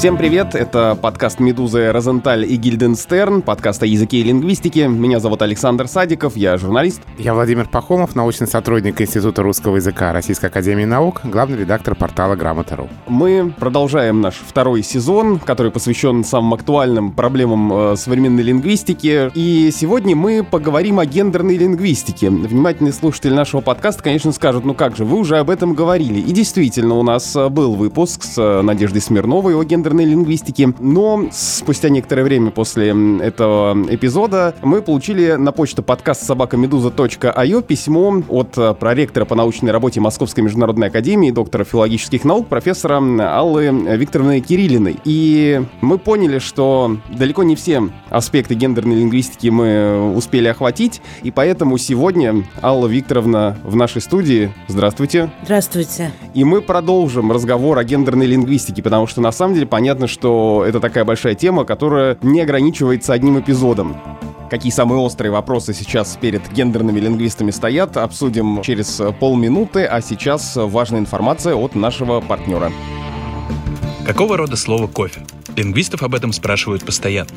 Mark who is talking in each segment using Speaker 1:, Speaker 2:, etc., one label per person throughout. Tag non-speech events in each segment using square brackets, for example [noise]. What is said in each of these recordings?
Speaker 1: Всем привет, это подкаст «Медуза Розенталь» и Гильденстерн, подкаст о языке и лингвистике. Меня зовут Александр Садиков, я журналист.
Speaker 2: Я Владимир Пахомов, научный сотрудник Института русского языка Российской академии наук, главный редактор портала «Грамота.ру».
Speaker 1: Мы продолжаем наш второй сезон, который посвящен самым актуальным проблемам э, современной лингвистики. И сегодня мы поговорим о гендерной лингвистике. Внимательные слушатели нашего подкаста, конечно, скажут, ну как же, вы уже об этом говорили. И действительно, у нас э, был выпуск с э, Надеждой Смирновой о гендерной гендерной лингвистики. Но спустя некоторое время после этого эпизода мы получили на почту подкаст собакамедуза.io письмо от э, проректора по научной работе Московской международной академии, доктора филологических наук, профессора Аллы Викторовны Кириллиной. И мы поняли, что далеко не все аспекты гендерной лингвистики мы успели охватить, и поэтому сегодня Алла Викторовна в нашей студии. Здравствуйте.
Speaker 3: Здравствуйте.
Speaker 1: И мы продолжим разговор о гендерной лингвистике, потому что на самом деле понятно, что это такая большая тема, которая не ограничивается одним эпизодом. Какие самые острые вопросы сейчас перед гендерными лингвистами стоят, обсудим через полминуты, а сейчас важная информация от нашего партнера.
Speaker 4: Какого рода слово «кофе»? Лингвистов об этом спрашивают постоянно.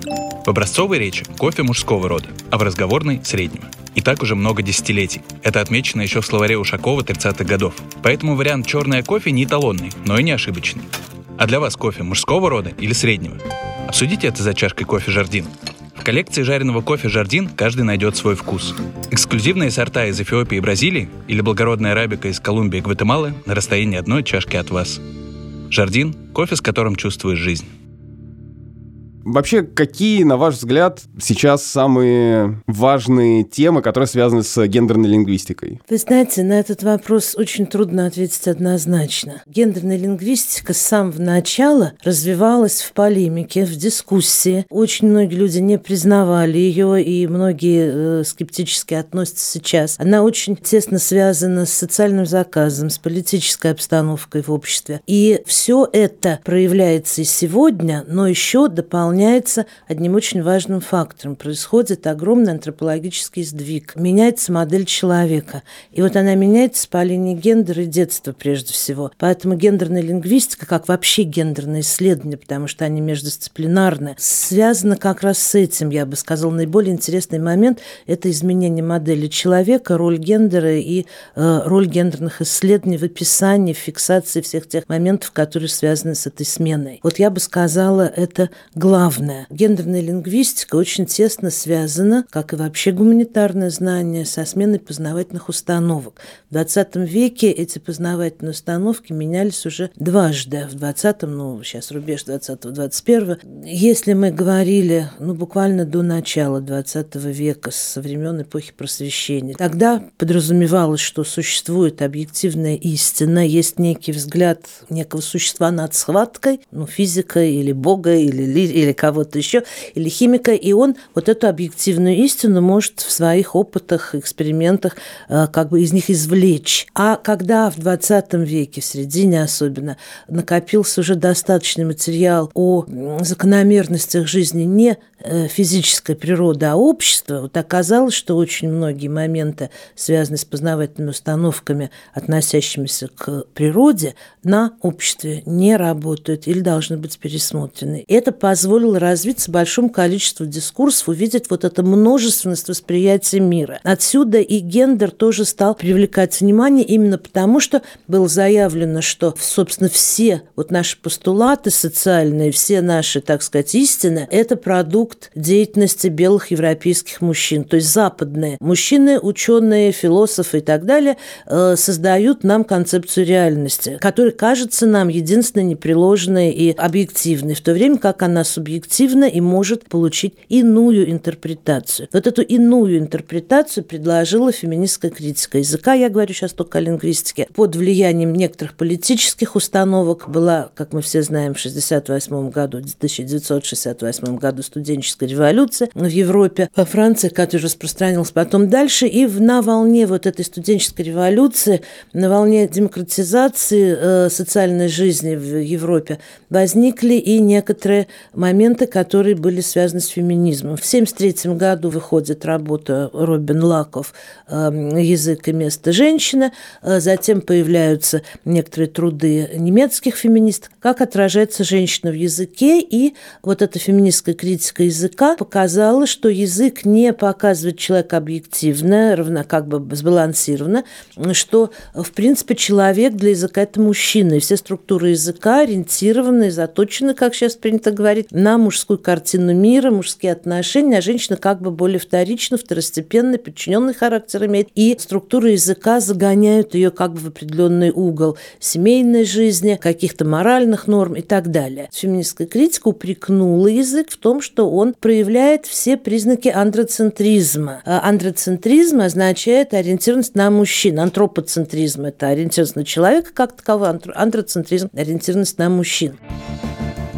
Speaker 4: В образцовой речи кофе мужского рода, а в разговорной – среднего. И так уже много десятилетий. Это отмечено еще в словаре Ушакова 30-х годов. Поэтому вариант «черное кофе» не эталонный, но и не ошибочный. А для вас кофе мужского рода или среднего? Обсудите это за чашкой кофе «Жардин». В коллекции жареного кофе «Жардин» каждый найдет свой вкус. Эксклюзивные сорта из Эфиопии и Бразилии или благородная арабика из Колумбии и Гватемалы на расстоянии одной чашки от вас. «Жардин» – кофе, с которым чувствуешь жизнь.
Speaker 1: Вообще, какие, на ваш взгляд, сейчас самые важные темы, которые связаны с гендерной лингвистикой?
Speaker 3: Вы знаете, на этот вопрос очень трудно ответить однозначно. Гендерная лингвистика с самого начала развивалась в полемике, в дискуссии. Очень многие люди не признавали ее, и многие э, скептически относятся сейчас. Она очень тесно связана с социальным заказом, с политической обстановкой в обществе. И все это проявляется и сегодня, но еще дополнительно дополняется одним очень важным фактором. Происходит огромный антропологический сдвиг. Меняется модель человека. И вот она меняется по линии гендера и детства прежде всего. Поэтому гендерная лингвистика, как вообще гендерное исследование, потому что они междисциплинарны, связана как раз с этим, я бы сказала. Наиболее интересный момент – это изменение модели человека, роль гендера и э, роль гендерных исследований в описании, в фиксации всех тех моментов, которые связаны с этой сменой. Вот я бы сказала, это главное главное. Гендерная лингвистика очень тесно связана, как и вообще гуманитарное знание, со сменой познавательных установок. В 20 веке эти познавательные установки менялись уже дважды. В 20-м, ну, сейчас рубеж 20-21, если мы говорили, ну, буквально до начала 20 века, со времен эпохи просвещения, тогда подразумевалось, что существует объективная истина, есть некий взгляд некого существа над схваткой, ну, физика или бога, или, или или кого-то еще, или химика, и он вот эту объективную истину может в своих опытах, экспериментах э, как бы из них извлечь. А когда в 20 веке, в середине особенно, накопился уже достаточный материал о закономерностях жизни не Э, физическая природа, а общество, вот оказалось, что очень многие моменты, связанные с познавательными установками, относящимися к природе, на обществе не работают или должны быть пересмотрены. Это позволило развиться большому количеству дискурсов, увидеть вот это множественность восприятия мира. Отсюда и гендер тоже стал привлекать внимание именно потому, что было заявлено, что, собственно, все вот наши постулаты социальные, все наши, так сказать, истины – это продукт продукт деятельности белых европейских мужчин. То есть западные мужчины, ученые, философы и так далее э, создают нам концепцию реальности, которая кажется нам единственной непреложной и объективной, в то время как она субъективна и может получить иную интерпретацию. Вот эту иную интерпретацию предложила феминистская критика языка, я говорю сейчас только о лингвистике, под влиянием некоторых политических установок была, как мы все знаем, в 1968 году, 1968 году студенческая студенческая революция в Европе, во Франции, которая распространилась потом дальше. И на волне вот этой студенческой революции, на волне демократизации э, социальной жизни в Европе возникли и некоторые моменты, которые были связаны с феминизмом. В 1973 году выходит работа Робин Лаков эм, «Язык и место женщины», э, затем появляются некоторые труды немецких феминисток, как отражается женщина в языке, и вот эта феминистская критика языка показала, что язык не показывает человека объективно, равно как бы сбалансированно, что, в принципе, человек для языка – это мужчина, и все структуры языка ориентированы, заточены, как сейчас принято говорить, на мужскую картину мира, мужские отношения, а женщина как бы более вторично, второстепенно, подчиненный характер имеет, и структуры языка загоняют ее как бы в определенный угол семейной жизни, каких-то моральных норм и так далее. Феминистская критика упрекнула язык в том, что он проявляет все признаки андроцентризма. А андроцентризм означает ориентированность на мужчин. Антропоцентризм – это ориентированность на человека как таковой, андроцентризм – ориентированность на мужчин.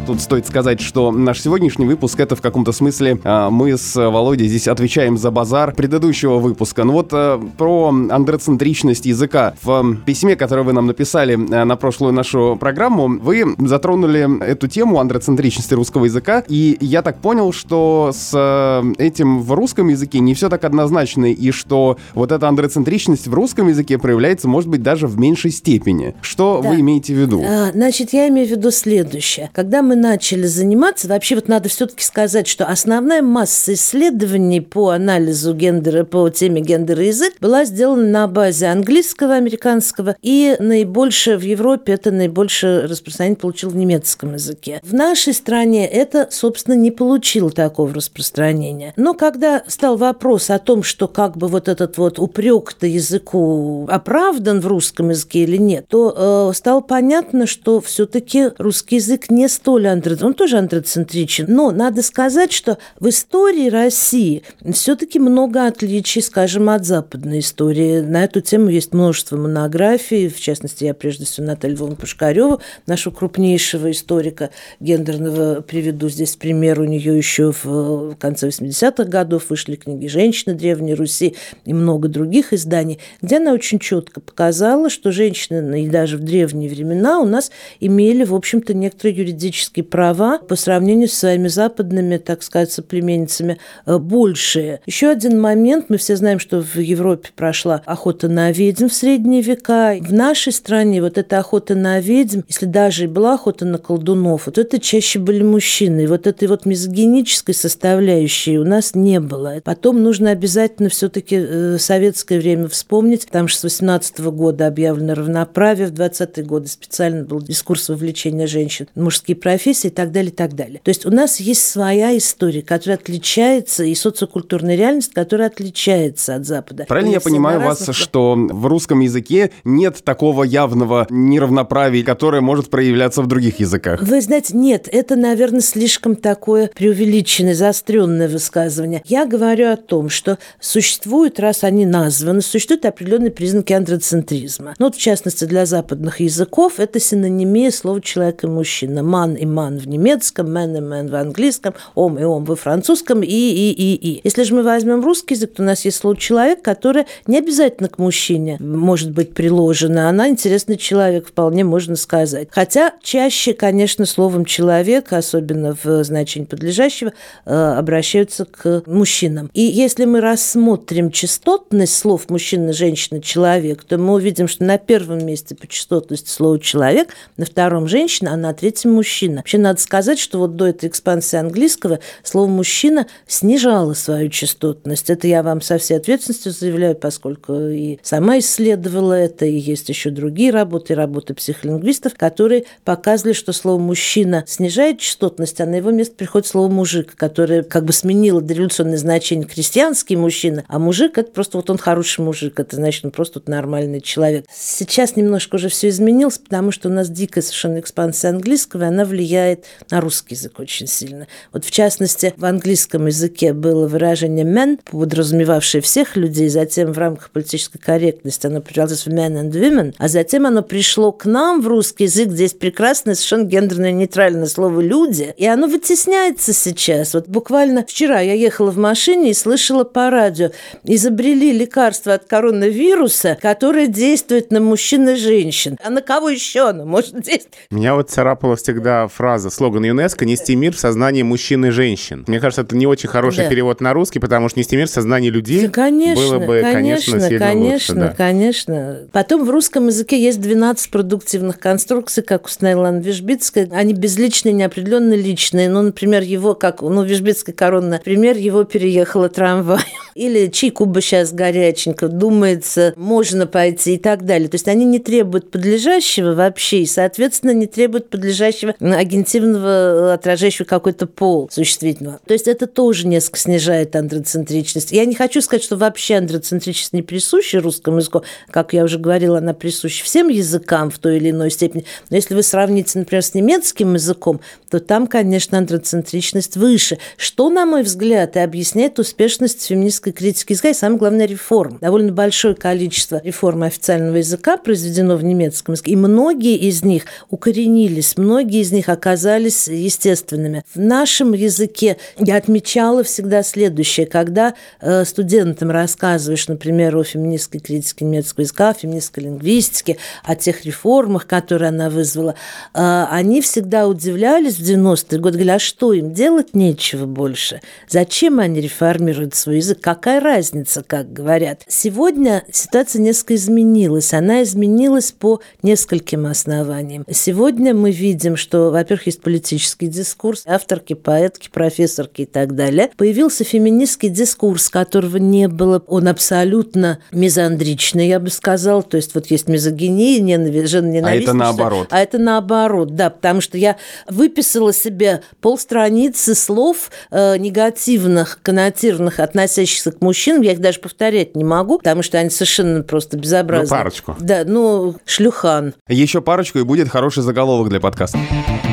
Speaker 1: Тут стоит сказать, что наш сегодняшний выпуск это в каком-то смысле а, мы с Володей здесь отвечаем за базар предыдущего выпуска. Ну вот а, про андроцентричность языка. В письме, которое вы нам написали а, на прошлую нашу программу, вы затронули эту тему андроцентричности русского языка. И я так понял, что с этим в русском языке не все так однозначно, и что вот эта андроцентричность в русском языке проявляется, может быть, даже в меньшей степени. Что да. вы имеете в виду?
Speaker 3: Значит, я имею в виду следующее. Когда мы начали заниматься, вообще вот надо все-таки сказать, что основная масса исследований по анализу гендера, по теме гендера и язык была сделана на базе английского, американского, и наибольшее в Европе это наибольшее распространение получил в немецком языке. В нашей стране это, собственно, не получило такого распространения. Но когда стал вопрос о том, что как бы вот этот вот упрек-то языку оправдан в русском языке или нет, то э, стало понятно, что все-таки русский язык не столь более андро... он тоже андроцентричен. Но надо сказать, что в истории России все-таки много отличий, скажем, от западной истории. На эту тему есть множество монографий. В частности, я прежде всего Наталью Львовну Пушкареву, нашего крупнейшего историка гендерного, приведу здесь пример. У нее еще в конце 80-х годов вышли книги «Женщины Древней Руси» и много других изданий, где она очень четко показала, что женщины и даже в древние времена у нас имели, в общем-то, некоторые юридические человеческие права по сравнению с своими западными, так сказать, соплеменницами э, большие. Еще один момент. Мы все знаем, что в Европе прошла охота на ведьм в средние века. В нашей стране вот эта охота на ведьм, если даже и была охота на колдунов, вот это чаще были мужчины. И вот этой вот мизогинической составляющей у нас не было. Потом нужно обязательно все-таки э, советское время вспомнить. Там же с 18 года объявлено равноправие, в 20-е годы специально был дискурс вовлечения женщин мужские профессии профессии и так далее, и так далее. То есть у нас есть своя история, которая отличается, и социокультурная реальность, которая отличается от Запада.
Speaker 1: Правильно я понимаю вас, разных... что в русском языке нет такого явного неравноправия, которое может проявляться в других языках?
Speaker 3: Вы знаете, нет, это, наверное, слишком такое преувеличенное, заостренное высказывание. Я говорю о том, что существуют, раз они названы, существуют определенные признаки андроцентризма. Ну, вот, в частности, для западных языков это синонимия слова «человек» и «мужчина». «Ман» и ман в немецком, man в английском, ом и ом во французском и, и, и, и. Если же мы возьмем русский язык, то у нас есть слово «человек», которое не обязательно к мужчине может быть приложено. Она интересный человек, вполне можно сказать. Хотя чаще, конечно, словом «человек», особенно в значении подлежащего, э, обращаются к мужчинам. И если мы рассмотрим частотность слов мужчина, женщина, человек, то мы увидим, что на первом месте по частотности слово «человек», на втором «женщина», а на третьем мужчина. Вообще надо сказать, что вот до этой экспансии английского слово «мужчина» снижало свою частотность. Это я вам со всей ответственностью заявляю, поскольку и сама исследовала это, и есть еще другие работы, работы психолингвистов, которые показывали, что слово «мужчина» снижает частотность, а на его место приходит слово «мужик», которое как бы сменило дореволюционное значение крестьянский мужчина, а мужик – это просто вот он хороший мужик, это значит, он просто вот нормальный человек. Сейчас немножко уже все изменилось, потому что у нас дикая совершенно экспансия английского, и она влияет влияет на русский язык очень сильно. Вот в частности, в английском языке было выражение men, подразумевавшее всех людей, затем в рамках политической корректности оно превратилось в men and women, а затем оно пришло к нам в русский язык, где есть прекрасное, совершенно гендерно нейтральное слово «люди», и оно вытесняется сейчас. Вот буквально вчера я ехала в машине и слышала по радио, изобрели лекарство от коронавируса, которое действует на мужчин и женщин. А на кого еще оно может действовать?
Speaker 2: Меня вот царапала всегда фраза, слоган ЮНЕСКО «Нести мир в сознании мужчин и женщин». Мне кажется, это не очень хороший да. перевод на русский, потому что «нести мир в сознании людей» да, конечно, было бы, конечно, конечно сильно
Speaker 3: конечно,
Speaker 2: лучше. Да.
Speaker 3: конечно. Потом в русском языке есть 12 продуктивных конструкций, как установила Анна Вишбицкая. Они безличные, неопределенно личные. Ну, например, его, как, ну, Вишбицкая коронная, пример, его переехала трамвай. [laughs] Или чайку бы сейчас горяченько, думается, можно пойти и так далее. То есть они не требуют подлежащего вообще, и, соответственно, не требуют подлежащего агентивного, отражающего какой-то пол существительного. То есть это тоже несколько снижает андроцентричность. Я не хочу сказать, что вообще андроцентричность не присуща русскому языку. Как я уже говорила, она присуща всем языкам в той или иной степени. Но если вы сравните, например, с немецким языком, то там, конечно, андроцентричность выше. Что, на мой взгляд, и объясняет успешность феминистской критики языка и, самое главное, реформ. Довольно большое количество реформ официального языка произведено в немецком языке, и многие из них укоренились, многие из них оказались естественными. В нашем языке я отмечала всегда следующее. Когда э, студентам рассказываешь, например, о феминистской критике немецкого языка, о феминистской лингвистике, о тех реформах, которые она вызвала, э, они всегда удивлялись в 90-е годы, говорили, а что им делать нечего больше? Зачем они реформируют свой язык? Какая разница, как говорят? Сегодня ситуация несколько изменилась. Она изменилась по нескольким основаниям. Сегодня мы видим, что, во-первых, есть политический дискурс, авторки, поэтки, профессорки и так далее. Появился феминистский дискурс, которого не было. Он абсолютно мизандричный, я бы сказал. То есть вот есть мизогиния, ненависть,
Speaker 1: А это наоборот.
Speaker 3: А это наоборот, да, потому что я выписала себе полстраницы слов э, негативных, коннотированных, относящихся к мужчинам. Я их даже повторять не могу, потому что они совершенно просто безобразны.
Speaker 2: Ну, парочку.
Speaker 3: Да, ну, шлюхан.
Speaker 1: Еще парочку, и будет хороший заголовок для подкаста.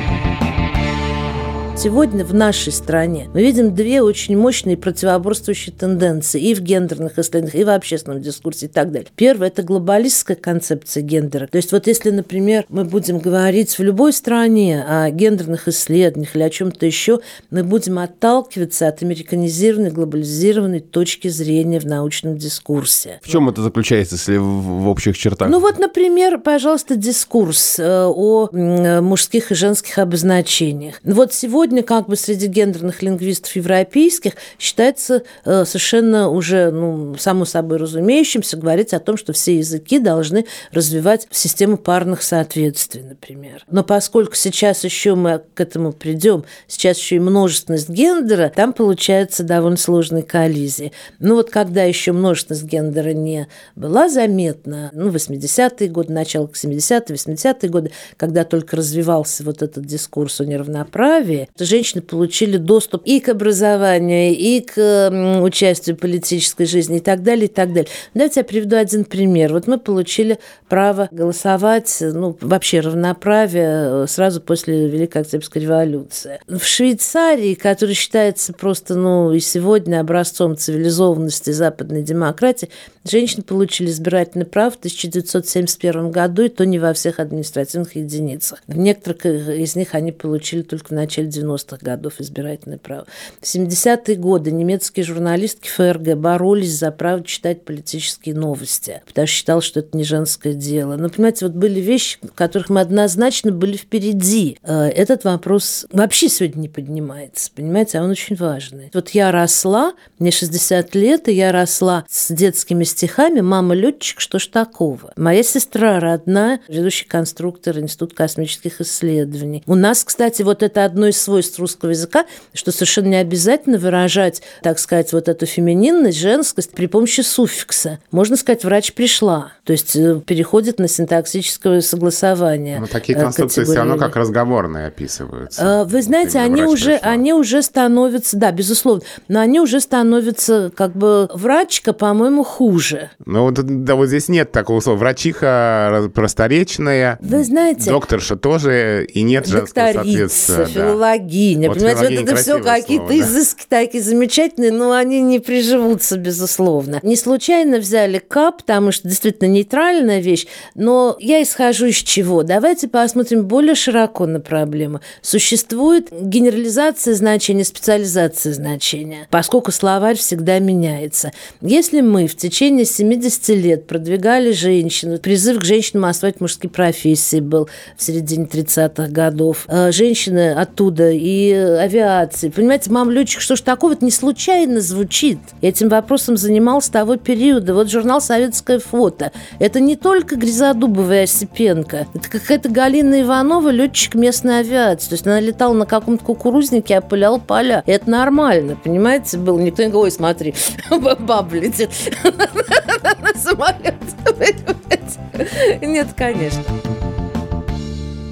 Speaker 3: thank you Сегодня в нашей стране мы видим две очень мощные противоборствующие тенденции и в гендерных исследованиях, и в общественном дискурсе и так далее. Первое – это глобалистская концепция гендера. То есть вот если, например, мы будем говорить в любой стране о гендерных исследованиях или о чем-то еще, мы будем отталкиваться от американизированной, глобализированной точки зрения в научном дискурсе.
Speaker 1: В чем это заключается, если в, в общих чертах?
Speaker 3: Ну вот, например, пожалуйста, дискурс э, о мужских и женских обозначениях. Вот сегодня сегодня как бы среди гендерных лингвистов европейских считается э, совершенно уже, ну, само собой разумеющимся говорить о том, что все языки должны развивать систему парных соответствий, например. Но поскольку сейчас еще мы к этому придем, сейчас еще и множественность гендера, там получается довольно сложные коллизии. Ну вот когда еще множественность гендера не была заметна, ну, 80-е годы, начало 70-е, 80-е годы, когда только развивался вот этот дискурс о неравноправии, женщины получили доступ и к образованию, и к участию в политической жизни, и так далее, и так далее. Давайте я приведу один пример. Вот мы получили право голосовать, ну, вообще равноправие э, сразу после Великой Октябрьской революции. В Швейцарии, которая считается просто, ну, и сегодня образцом цивилизованности западной демократии, женщины получили избирательное право в 1971 году, и то не во всех административных единицах. В некоторых из них они получили только в начале 90-х годов избирательное право. В 70-е годы немецкие журналистки ФРГ боролись за право читать политические новости, потому что считал, что это не женское дело. Но, понимаете, вот были вещи, в которых мы однозначно были впереди. Э, этот вопрос вообще сегодня не поднимается, понимаете, а он очень важный. Вот я росла, мне 60 лет, и я росла с детскими стихами «Мама летчик, что ж такого?». Моя сестра родная, ведущий конструктор Института космических исследований. У нас, кстати, вот это одно из свойств русского языка, что совершенно не обязательно выражать, так сказать, вот эту фемининность, женскость при помощи суффикса. Можно сказать «врач пришла». То есть э, переходит на синтаксическое согласование.
Speaker 2: Но такие конструкции все равно как разговорные описываются.
Speaker 3: Вы знаете, они уже, они уже становятся, да, безусловно, но они уже становятся как бы врачка, по-моему, хуже.
Speaker 2: Ну вот, да, вот здесь нет такого слова. Врачиха просторечная.
Speaker 3: Вы знаете...
Speaker 2: Докторша тоже, и нет женского соответствия.
Speaker 3: филологиня. Да. Вот понимаете, вот это все какие-то да? изыски такие замечательные, но они не приживутся, безусловно. Не случайно взяли КАП, потому что действительно нейтральная вещь, но я исхожу из чего? Давайте посмотрим более широко на проблему. Существует генерализация значения, специализация значения, поскольку словарь всегда меняется. Если мы в течение 70 лет продвигали женщину, призыв к женщинам освоить мужские профессии был в середине 30-х годов, э, женщины оттуда и авиации. Понимаете, мам, летчик, что ж такого? Это не случайно звучит. Этим вопросом занимался того периода. Вот журнал «Советское фото». Это не только Гризодубова и Осипенко. Это какая-то Галина Иванова, летчик местной авиации. То есть она летала на каком-то кукурузнике, опыляла поля. Это нормально, понимаете, был. Никто не говорит, ой, смотри, [laughs] баба летит [laughs] на самолет. Нет, конечно.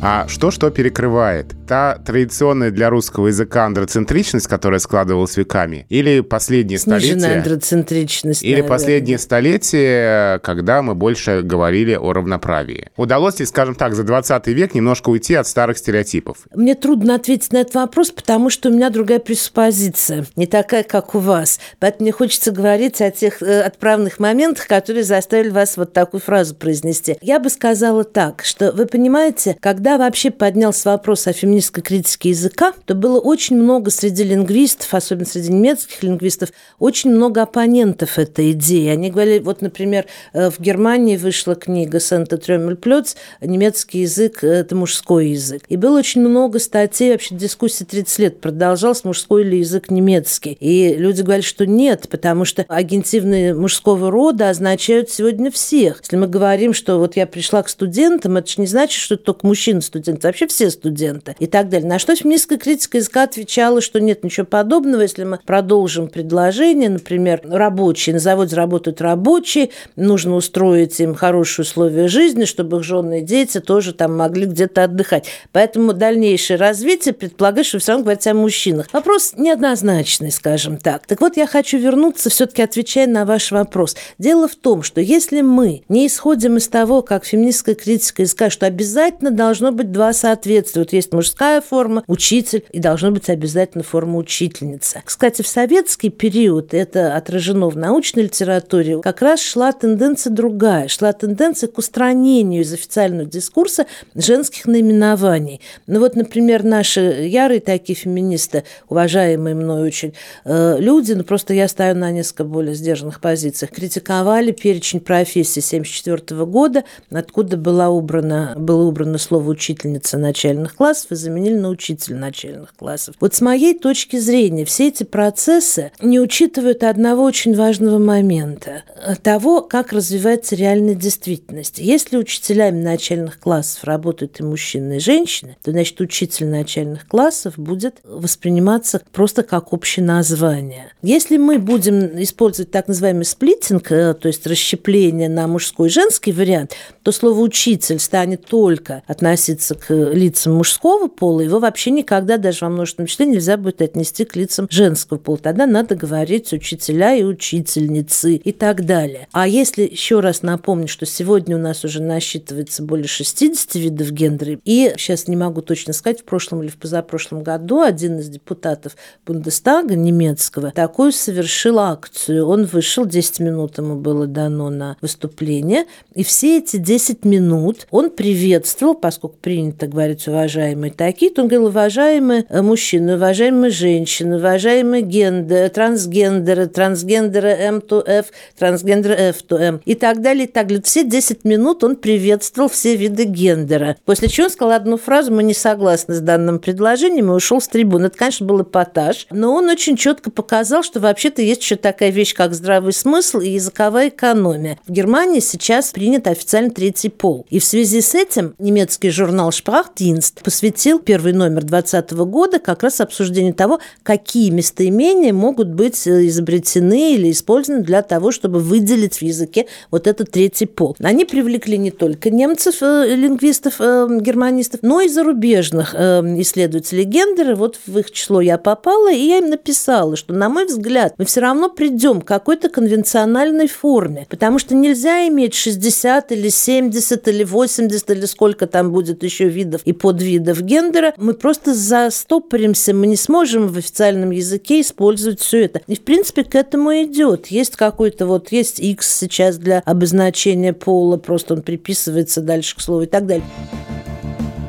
Speaker 2: А что-что перекрывает? Та традиционная для русского языка андроцентричность, которая складывалась веками, или последние
Speaker 3: Сниженная
Speaker 2: столетия...
Speaker 3: андроцентричность,
Speaker 2: Или наверное. последние столетия, когда мы больше говорили о равноправии. Удалось ли, скажем так, за 20 век немножко уйти от старых стереотипов?
Speaker 3: Мне трудно ответить на этот вопрос, потому что у меня другая преспозиция, не такая, как у вас. Поэтому мне хочется говорить о тех э, отправных моментах, которые заставили вас вот такую фразу произнести. Я бы сказала так, что вы понимаете, когда вообще поднялся вопрос о феминистской критике языка, то было очень много среди лингвистов, особенно среди немецких лингвистов, очень много оппонентов этой идеи. Они говорили, вот, например, э, в Германии вышла книга Санта Трёмельплёц «Немецкий язык – это мужской язык». И было очень много статей, вообще дискуссия 30 лет продолжалась, мужской ли язык немецкий. И люди говорили, что нет, потому что агентивные мужского рода означают сегодня всех. Если мы говорим, что вот я пришла к студентам, это же не значит, что только мужчины студенты, вообще все студенты и так далее. На что феминистская критика языка отвечала, что нет ничего подобного, если мы продолжим предложение, например, рабочие, на заводе работают рабочие, нужно устроить им хорошие условия жизни, чтобы их жены и дети тоже там могли где-то отдыхать. Поэтому дальнейшее развитие предполагает, что все равно говорите о мужчинах. Вопрос неоднозначный, скажем так. Так вот, я хочу вернуться, все-таки отвечая на ваш вопрос. Дело в том, что если мы не исходим из того, как феминистская критика языка, что обязательно должно быть два соответствия. Вот есть мужская форма, учитель, и должно быть обязательно форма учительница. Кстати, в советский период, это отражено в научной литературе, как раз шла тенденция другая. Шла тенденция к устранению из официального дискурса женских наименований. Ну вот, например, наши ярые такие феминисты, уважаемые мной очень э, люди, ну просто я стою на несколько более сдержанных позициях, критиковали перечень профессий 1974 года, откуда была убрана, было убрано слово учительница начальных классов и заменили на учитель начальных классов. Вот с моей точки зрения все эти процессы не учитывают одного очень важного момента – того, как развивается реальная действительность. Если учителями начальных классов работают и мужчины, и женщины, то, значит, учитель начальных классов будет восприниматься просто как общее название. Если мы будем использовать так называемый сплитинг, э, то есть расщепление на мужской и женский вариант, то слово «учитель» станет только относиться к лицам мужского пола, его вообще никогда даже во множественном числе нельзя будет отнести к лицам женского пола. Тогда надо говорить учителя и учительницы и так далее. А если еще раз напомню, что сегодня у нас уже насчитывается более 60 видов гендера, и сейчас не могу точно сказать, в прошлом или в позапрошлом году один из депутатов Бундестага немецкого такую совершил акцию. Он вышел, 10 минут ему было дано на выступление, и все эти 10 минут он приветствовал, поскольку принято говорить уважаемые такие, то он говорил уважаемые э, мужчины, уважаемые женщины, уважаемые гендеры, трансгендеры, трансгендеры M to F, трансгендеры F to M и так далее, и так далее. Все 10 минут он приветствовал все виды гендера. После чего он сказал одну фразу, мы не согласны с данным предложением, и ушел с трибуны. Это, конечно, был эпатаж, но он очень четко показал, что вообще-то есть еще такая вещь, как здравый смысл и языковая экономия. В Германии сейчас принят официально третий пол. И в связи с этим немецкий журнал «Шпрахдинст» посвятил посвятил первый номер 2020 года как раз обсуждению того, какие местоимения могут быть э, изобретены или использованы для того, чтобы выделить в языке вот этот третий пол. Они привлекли не только немцев, э, лингвистов, э, германистов, но и зарубежных исследователей гендера. Вот в их число я попала, и я им написала, что, на мой взгляд, мы все равно придем к какой-то конвенциональной форме, потому что нельзя иметь 60 или 70 или 80 или сколько там будет еще видов и подвидов гендера. Мы просто застопоримся, мы не сможем в официальном языке использовать все это. И, в принципе, к этому идет. Есть какой-то вот, есть X сейчас для обозначения пола, просто он приписывается дальше к слову и так далее.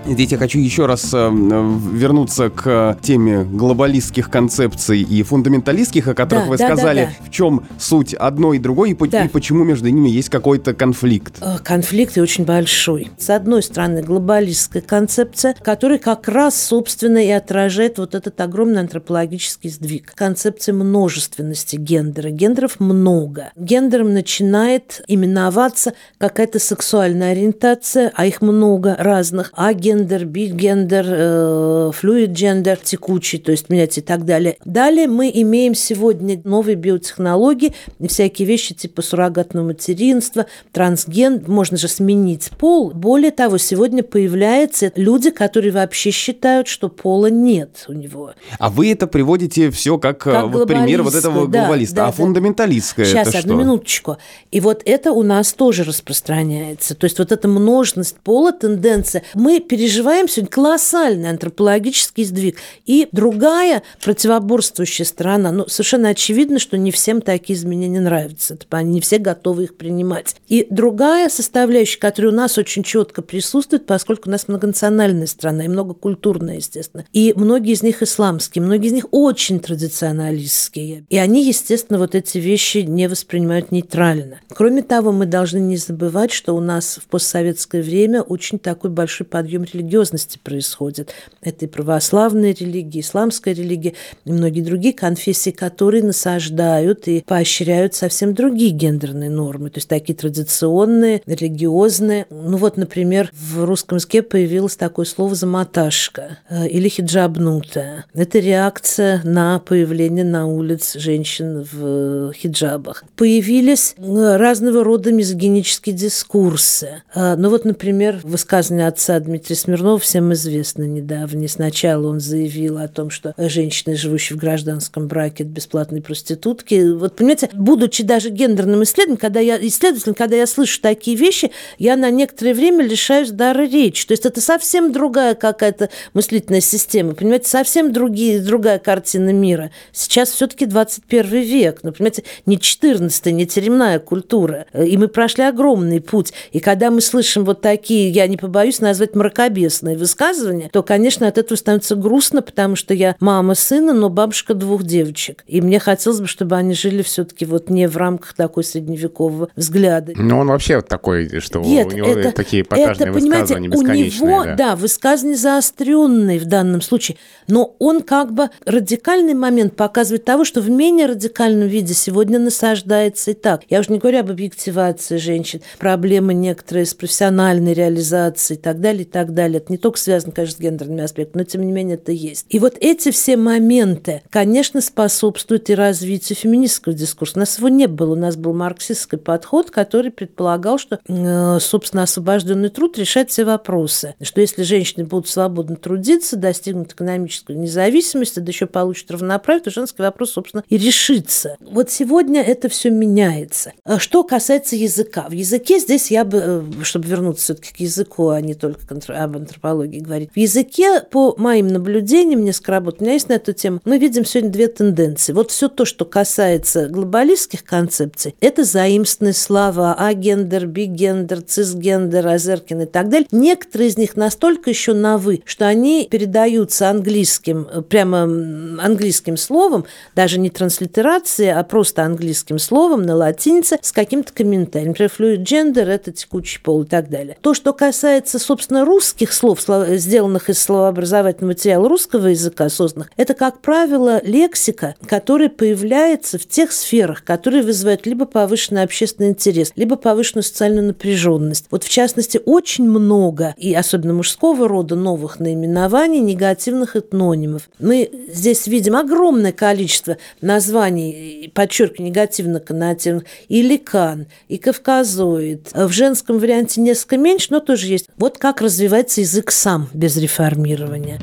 Speaker 1: Здесь я хочу еще раз э, вернуться к теме глобалистских концепций и фундаменталистских, о которых да, вы да, сказали. Да, да. В чем суть одной и другой, и, да. и почему между ними есть какой-то конфликт?
Speaker 3: Э, конфликт и очень большой. С одной стороны, глобалистская концепция, которая как раз, собственно, и отражает вот этот огромный антропологический сдвиг. Концепция множественности гендера. Гендеров много. Гендером начинает именоваться какая-то сексуальная ориентация, а их много разных, а гендер гендер, бигендер, э, флюид гендер, текучий, то есть менять и так далее. Далее мы имеем сегодня новые биотехнологии, всякие вещи типа суррогатного материнства, трансген, можно же сменить пол. Более того, сегодня появляются люди, которые вообще считают, что пола нет у него.
Speaker 1: А вы это приводите все как, э, как вот пример вот этого да, глобалиста. Да, а да. фундаменталистское
Speaker 3: Сейчас,
Speaker 1: это
Speaker 3: одну
Speaker 1: что?
Speaker 3: минуточку. И вот это у нас тоже распространяется. То есть вот эта множность пола, тенденция. Мы перед переживаем сегодня колоссальный антропологический сдвиг. И другая противоборствующая сторона, ну, совершенно очевидно, что не всем такие изменения нравятся. Не все готовы их принимать. И другая составляющая, которая у нас очень четко присутствует, поскольку у нас многонациональная страна и многокультурная, естественно. И многие из них исламские, многие из них очень традиционалистские. И они, естественно, вот эти вещи не воспринимают нейтрально. Кроме того, мы должны не забывать, что у нас в постсоветское время очень такой большой подъем религиозности происходит. Это и православная религия, исламская религия, и многие другие конфессии, которые насаждают и поощряют совсем другие гендерные нормы, то есть такие традиционные, религиозные. Ну вот, например, в русском языке появилось такое слово «замоташка» э, или «хиджабнутая». Это реакция на появление на улиц женщин в хиджабах. Появились э, разного рода мизогинические дискурсы. Э, ну вот, например, высказывание отца Дмитрия Смирнов всем известно недавно. Сначала он заявил о том, что женщины, живущие в гражданском браке, это бесплатные проститутки. Вот, понимаете, будучи даже гендерным исследователем, когда я, исследователем, когда я слышу такие вещи, я на некоторое время лишаюсь дара речи. То есть это совсем другая какая-то мыслительная система, понимаете, совсем другие, другая картина мира. Сейчас все-таки 21 век, ну, понимаете, не 14 не теремная культура. И мы прошли огромный путь. И когда мы слышим вот такие, я не побоюсь назвать мракобесные мракобесные высказывания, то, конечно, от этого становится грустно, потому что я мама сына, но бабушка двух девочек. И мне хотелось бы, чтобы они жили все-таки вот не в рамках такой средневекового взгляда.
Speaker 2: Но он вообще вот такой, что Нет, у него это, такие эпатажные это, высказывания
Speaker 3: бесконечные. У него, да. да, высказывания заостренные в данном случае, но он как бы радикальный момент показывает того, что в менее радикальном виде сегодня насаждается и так. Я уже не говорю об объективации женщин, проблемы некоторые с профессиональной реализацией и так далее, и так далее далее. Это не только связано, конечно, с гендерными аспектами, но тем не менее это есть. И вот эти все моменты, конечно, способствуют и развитию феминистского дискурса. У нас его не было. У нас был марксистский подход, который предполагал, что, э, собственно, освобожденный труд решает все вопросы. Что если женщины будут свободно трудиться, достигнут экономической независимости, да еще получат равноправие, то женский вопрос, собственно, и решится. Вот сегодня это все меняется. А что касается языка. В языке здесь я бы, э, чтобы вернуться все-таки к языку, а не только к об антропологии говорить. В языке, по моим наблюдениям, несколько работ, у меня есть на эту тему, мы видим сегодня две тенденции. Вот все то, что касается глобалистских концепций, это заимственные слова агендер, бигендер, цисгендер, азеркин и так далее. Некоторые из них настолько еще на «вы», что они передаются английским, прямо английским словом, даже не транслитерация, а просто английским словом на латинице с каким-то комментарием. Например, fluid gender – это текучий пол и так далее. То, что касается, собственно, русского, русских слов, сделанных из словообразовательного материала русского языка, созданных, это, как правило, лексика, которая появляется в тех сферах, которые вызывают либо повышенный общественный интерес, либо повышенную социальную напряженность. Вот, в частности, очень много, и особенно мужского рода, новых наименований, негативных этнонимов. Мы здесь видим огромное количество названий, подчеркиваю, негативно-коннотивных, и ликан, и кавказоид. В женском варианте несколько меньше, но тоже есть. Вот как развивается язык сам без реформирования.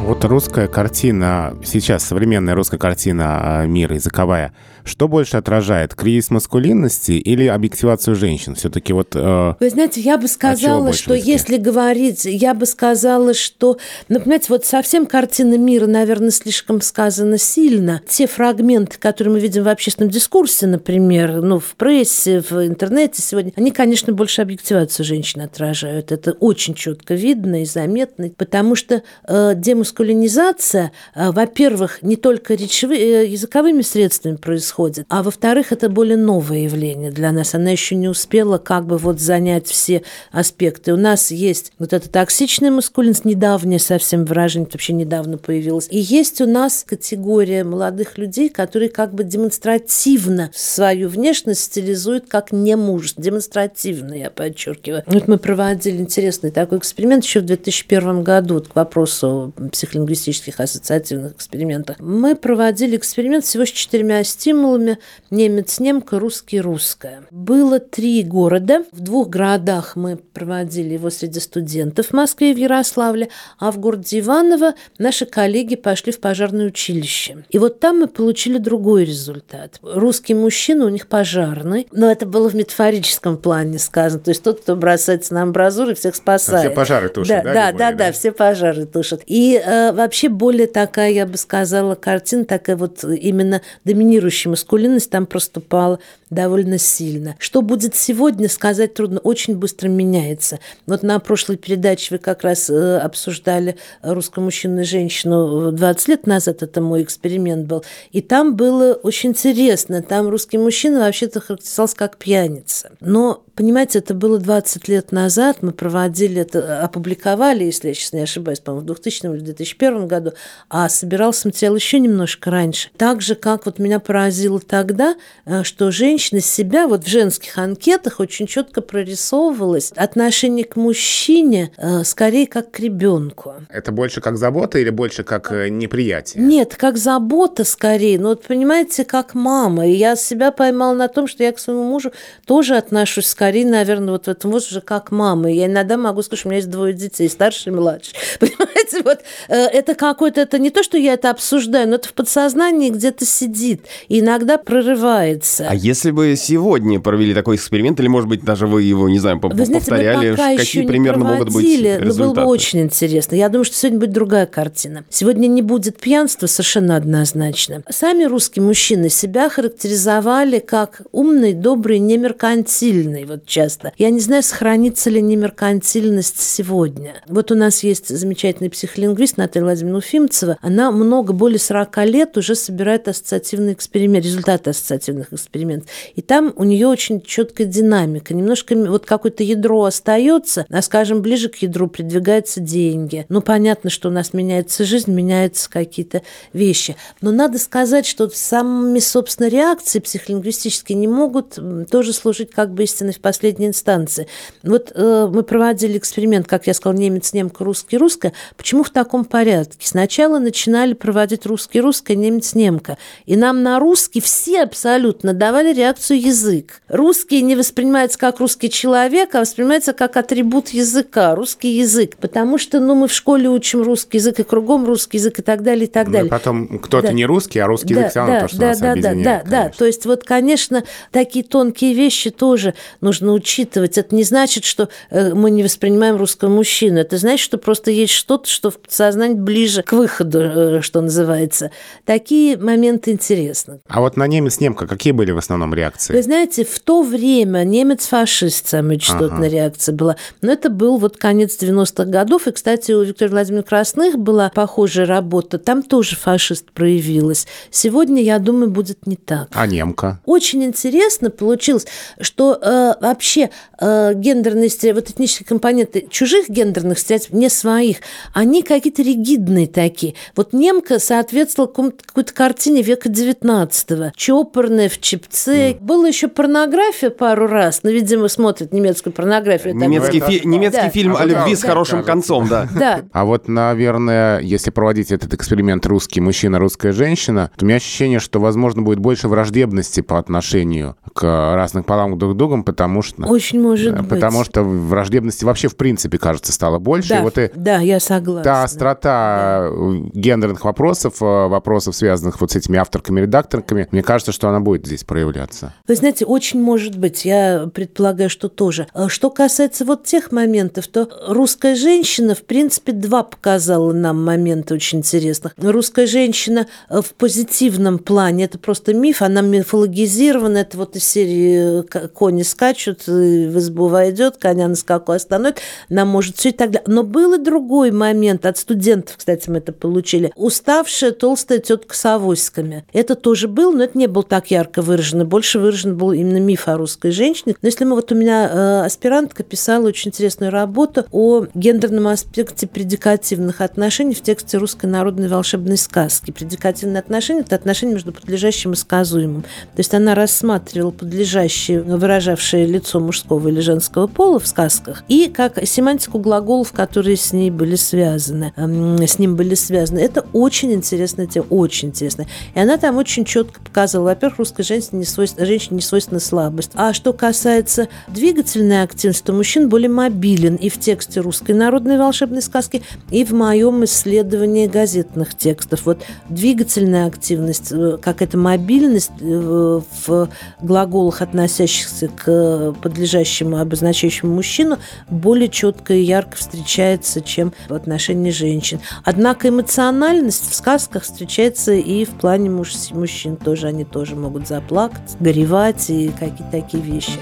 Speaker 2: Вот русская картина, сейчас современная русская картина а, мира языковая – что больше отражает, кризис маскулинности или объективацию женщин? Все-таки вот... Э,
Speaker 3: Вы знаете, я бы сказала, что если говорить, я бы сказала, что, ну, понимаете, вот совсем картина мира, наверное, слишком сказано сильно. Те фрагменты, которые мы видим в общественном дискурсе, например, ну, в прессе, в интернете сегодня, они, конечно, больше объективацию женщин отражают. Это очень четко видно и заметно, потому что э, демаскулинизация, э, во-первых, не только речевыми, э, языковыми средствами происходит, происходит. А во-вторых, это более новое явление для нас. Она еще не успела как бы вот занять все аспекты. У нас есть вот эта токсичная маскулинность, недавнее совсем выражение, вообще недавно появилось. И есть у нас категория молодых людей, которые как бы демонстративно свою внешность стилизуют как не муж. Демонстративно, я подчеркиваю. Вот мы проводили интересный такой эксперимент еще в 2001 году вот к вопросу психолингвистических ассоциативных экспериментах. Мы проводили эксперимент всего с четырьмя стимулами формулами немец-немка, русский-русская. Было три города. В двух городах мы проводили его среди студентов в Москве и в Ярославле, а в городе Иваново наши коллеги пошли в пожарное училище. И вот там мы получили другой результат. Русский мужчина у них пожарный, но это было в метафорическом плане сказано. То есть тот, кто бросается на амбразуры, всех спасает.
Speaker 2: все пожары тушат,
Speaker 3: да? Да, да, да, да, все пожары тушат. И э, вообще более такая, я бы сказала, картина такая вот именно доминирующая маскулинность там проступала довольно сильно. Что будет сегодня, сказать трудно, очень быстро меняется. Вот на прошлой передаче вы как раз э, обсуждали русского мужчину и женщину 20 лет назад, это мой эксперимент был, и там было очень интересно, там русский мужчина вообще-то характеризовался как пьяница. Но, понимаете, это было 20 лет назад, мы проводили это, опубликовали, если я сейчас не ошибаюсь, по-моему, в 2000 или 2001 году, а собирался материал еще немножко раньше. Так же, как вот меня поразило тогда, э, что женщина себя вот в женских анкетах очень четко прорисовывалось отношение к мужчине э, скорее как к ребенку.
Speaker 2: Это больше как забота или больше как э, неприятие?
Speaker 3: Нет, как забота скорее. Ну вот понимаете, как мама. И я себя поймала на том, что я к своему мужу тоже отношусь скорее, наверное, вот в этом возрасте как мама. Я иногда могу сказать, что у меня есть двое детей, старший и младший. [laughs] Понимаете, вот э, это какой-то, это не то, что я это обсуждаю, но это в подсознании где-то сидит. И иногда прорывается.
Speaker 1: А если если бы сегодня провели такой эксперимент, или, может быть, даже вы его, не знаю, вы знаете, повторяли, какие примерно могут быть результаты?
Speaker 3: Но было бы очень интересно. Я думаю, что сегодня будет другая картина. Сегодня не будет пьянства совершенно однозначно. Сами русские мужчины себя характеризовали как умный, добрый, немеркантильный, вот часто. Я не знаю, сохранится ли немеркантильность сегодня. Вот у нас есть замечательный психолингвист Наталья Владимировна Уфимцева. Она много, более 40 лет уже собирает ассоциативные эксперименты, результаты ассоциативных экспериментов. И там у нее очень четкая динамика. Немножко вот какое-то ядро остается, а, скажем, ближе к ядру придвигаются деньги. Ну, понятно, что у нас меняется жизнь, меняются какие-то вещи. Но надо сказать, что самыми, собственно, реакции психолингвистические не могут тоже служить как бы истиной в последней инстанции. Вот э, мы проводили эксперимент, как я сказала, немец, немка, русский, русская. Почему в таком порядке? Сначала начинали проводить русский, русская, немец, немка. И нам на русский все абсолютно давали реакцию язык. Русский не воспринимается как русский человек, а воспринимается как атрибут языка, русский язык. Потому что ну, мы в школе учим русский язык, и кругом русский язык, и так далее, и так ну, далее.
Speaker 2: Ну, потом кто-то да. не русский, а русский да, язык все равно
Speaker 3: да,
Speaker 2: то, что
Speaker 3: да,
Speaker 2: нас
Speaker 3: да,
Speaker 2: объединяет.
Speaker 3: Да, да, да. То есть вот, конечно, такие тонкие вещи тоже нужно учитывать. Это не значит, что э, мы не воспринимаем русского мужчину. Это значит, что просто есть что-то, что в подсознании ближе к выходу, э, что называется. Такие моменты интересны.
Speaker 2: А вот на немец-немка какие были в основном реакции?
Speaker 3: Вы знаете, в то время немец-фашист самая частотная ага. реакция была. Но это был вот конец 90-х годов. И, кстати, у Виктории Владимировны Красных была похожая работа. Там тоже фашист проявилась. Сегодня, я думаю, будет не так.
Speaker 2: А немка?
Speaker 3: Очень интересно получилось, что э, вообще э, гендерные вот этнические компоненты чужих гендерных стереотипов, не своих, они какие-то ригидные такие. Вот немка соответствовала какой-то картине века 19-го. Чопорная, в чипце. Mm. Была еще порнография пару раз. Ну, видимо, смотрят немецкую порнографию.
Speaker 1: Немецкий, фи- немецкий да. фильм а, о любви да, с хорошим да, концом, да. [laughs]
Speaker 3: да.
Speaker 2: А вот, наверное, если проводить этот эксперимент русский мужчина, русская женщина, то у меня ощущение, что, возможно, будет больше враждебности по отношению к разным полам друг к другу, потому что...
Speaker 3: Очень может быть.
Speaker 2: Потому что враждебности вообще, в принципе, кажется, стало больше.
Speaker 3: Да,
Speaker 2: и вот и
Speaker 3: да я согласна.
Speaker 2: Та острота да. гендерных вопросов, э, вопросов, связанных вот с этими авторками, редакторками, мне кажется, что она будет здесь проявляться.
Speaker 3: Вы знаете, очень может быть. Я предполагаю, что тоже. А что касается вот тех моментов, то русская женщина, в принципе, два показала нам момента очень интересных. Русская женщина э, в позитивном плане, это просто миф, она мифологизирована, это вот из серии э, «Кони скачут, в избу войдет, коня на скаку остановит», она может все и так далее. Но был и другой момент, от студентов, кстати, мы это получили. Уставшая толстая тетка с авоськами. Это тоже был, но это не был так ярко выражено. Больше выражен был именно миф о русской женщине. Но если мы, вот у меня э, аспирантка писала очень интересную работу о гендерном аспекте предикативных отношений в тексте русской народной волшебной сказки. Предикативные отношения – это отношения между подлежащим и сказуемым. То есть она рассматривала подлежащее, выражавшее лицо мужского или женского пола в сказках, и как семантику глаголов, которые с ней были связаны, с ним были связаны. Это очень интересная тема, очень интересная. И она там очень четко показывала, во-первых, русской женщине не свойственно, женщине не свойственна слабость. А что касается двигательной активности, то мужчин более мобилен и в тексте русской народной волшебной сказки, и в моем исследовании газетных текстов. Вот двигательная активность, э, как эта мобильность э, в глаголах, относящихся к подлежащему, обозначающему мужчину, более четко и ярко встречается, чем в отношении женщин. Однако эмоциональность в сказках встречается и в плане муж мужчин тоже. Они тоже могут заплакать, горевать и какие-то такие вещи.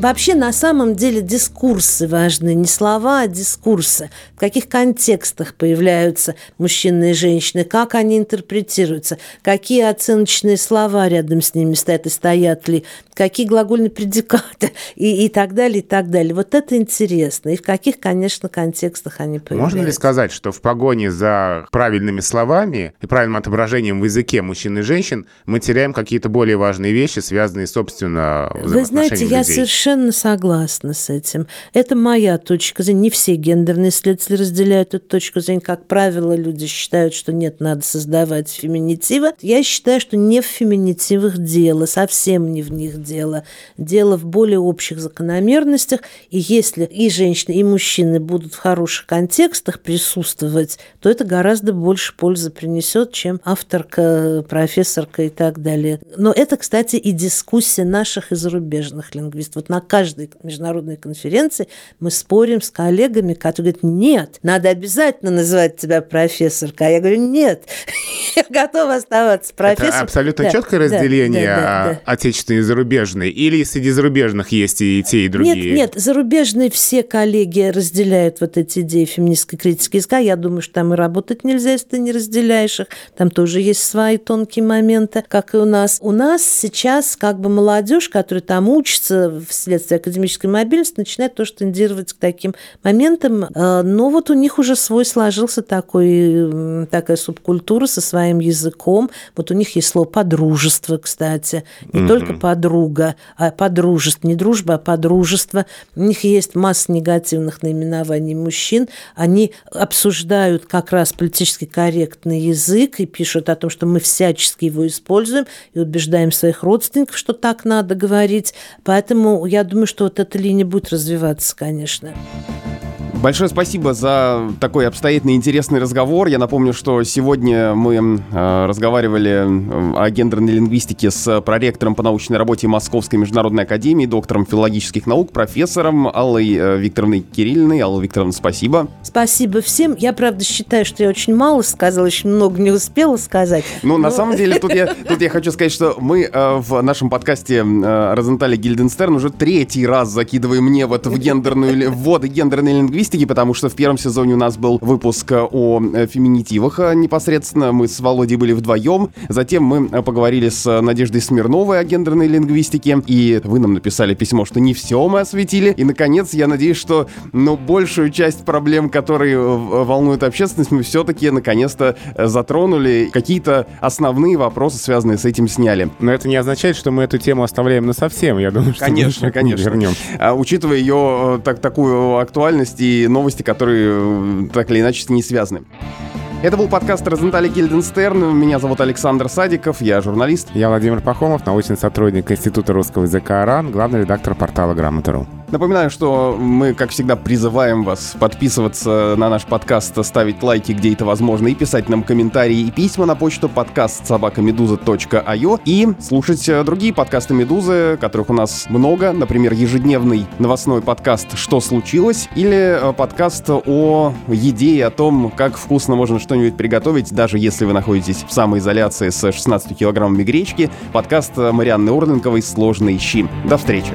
Speaker 3: Вообще, на самом деле, дискурсы важны. Не слова, а дискурсы. В каких контекстах появляются мужчины и женщины, как они интерпретируются, какие оценочные слова рядом с ними стоят и стоят ли, какие глагольные предикаты и, и так далее, и так далее. Вот это интересно. И в каких, конечно, контекстах они появляются.
Speaker 2: Можно ли сказать, что в погоне за правильными словами и правильным отображением в языке мужчин и женщин мы теряем какие-то более важные вещи, связанные, собственно,
Speaker 3: Вы знаете, я совершенно совершенно согласна с этим. Это моя точка зрения. Не все гендерные исследователи разделяют эту точку зрения. Как правило, люди считают, что нет, надо создавать феминитивы. Я считаю, что не в феминитивах дело, совсем не в них дело. Дело в более общих закономерностях. И если и женщины, и мужчины будут в хороших контекстах присутствовать, то это гораздо больше пользы принесет, чем авторка, профессорка и так далее. Но это, кстати, и дискуссия наших и зарубежных лингвистов. Вот на каждой международной конференции мы спорим с коллегами, которые говорят, нет, надо обязательно называть тебя профессорка. А я говорю, нет, [laughs] я готова оставаться профессором.
Speaker 2: Это абсолютно да, четкое разделение да, да, да, отечественной и зарубежной? Или среди зарубежных есть и те, и другие?
Speaker 3: Нет, нет, зарубежные все коллеги разделяют вот эти идеи феминистской критики языка. Я думаю, что там и работать нельзя, если ты не разделяешь их. Там тоже есть свои тонкие моменты, как и у нас. У нас сейчас как бы молодежь, которая там учится вследствие академической мобильности, начинает тоже тендировать к таким моментам. Э, но вот у них уже свой сложился такой, такая субкультура со своим языком. Вот у них есть слово «подружество», кстати. Не mm-hmm. только «подруга», а «подружество». Не дружба, а «подружество». У них есть масса негативных наименований мужчин. Они обсуждают как раз политически корректный язык и пишут о том, что мы всячески его используем и убеждаем своих родственников, что так надо говорить. Поэтому я думаю, что вот эта линия будет развиваться, конечно.
Speaker 1: Большое спасибо за такой обстоятельный интересный разговор. Я напомню, что сегодня мы э, разговаривали о гендерной лингвистике с проректором по научной работе Московской международной академии, доктором филологических наук, профессором Аллой э, Викторовной Кириллиной. Алла Викторовна, спасибо.
Speaker 3: Спасибо всем. Я, правда, считаю, что я очень мало сказала, очень много не успела сказать.
Speaker 1: Ну, но... на самом деле, тут я, [laughs] тут я хочу сказать, что мы э, в нашем подкасте э, Розентали Гильденстерн уже третий раз закидываем мне вот в гендерную, вводы гендерной лингвистики, потому что в первом сезоне у нас был выпуск о э, феминитивах э, непосредственно. Мы с Володей были вдвоем. Затем мы э, поговорили с Надеждой Смирновой о гендерной лингвистике. И вы нам написали письмо, что не все мы осветили. И, наконец, я надеюсь, что ну, большую часть проблем, которые волнуют общественность, мы все-таки наконец-то затронули. Какие-то основные вопросы, связанные с этим, сняли.
Speaker 2: Но это не означает, что мы эту тему оставляем на совсем. Я думаю, что
Speaker 1: конечно,
Speaker 2: мы
Speaker 1: конечно.
Speaker 2: вернем.
Speaker 1: А, учитывая ее так, такую актуальность и новости, которые так или иначе с ней связаны. Это был подкаст Розентали Гильденстерн. Меня зовут Александр Садиков, я журналист.
Speaker 2: Я Владимир Пахомов, научный сотрудник Института русского языка АРАН, главный редактор портала Грамота.ру.
Speaker 1: Напоминаю, что мы, как всегда, призываем вас подписываться на наш подкаст, ставить лайки, где это возможно, и писать нам комментарии и письма на почту подкаст собакамедуза.io и слушать э, другие подкасты Медузы, которых у нас много, например, ежедневный новостной подкаст «Что случилось?» или э, подкаст о еде и о том, как вкусно можно что-нибудь приготовить, даже если вы находитесь в самоизоляции с 16 килограммами гречки, подкаст Марианны Орленковой «Сложные щи». До встречи!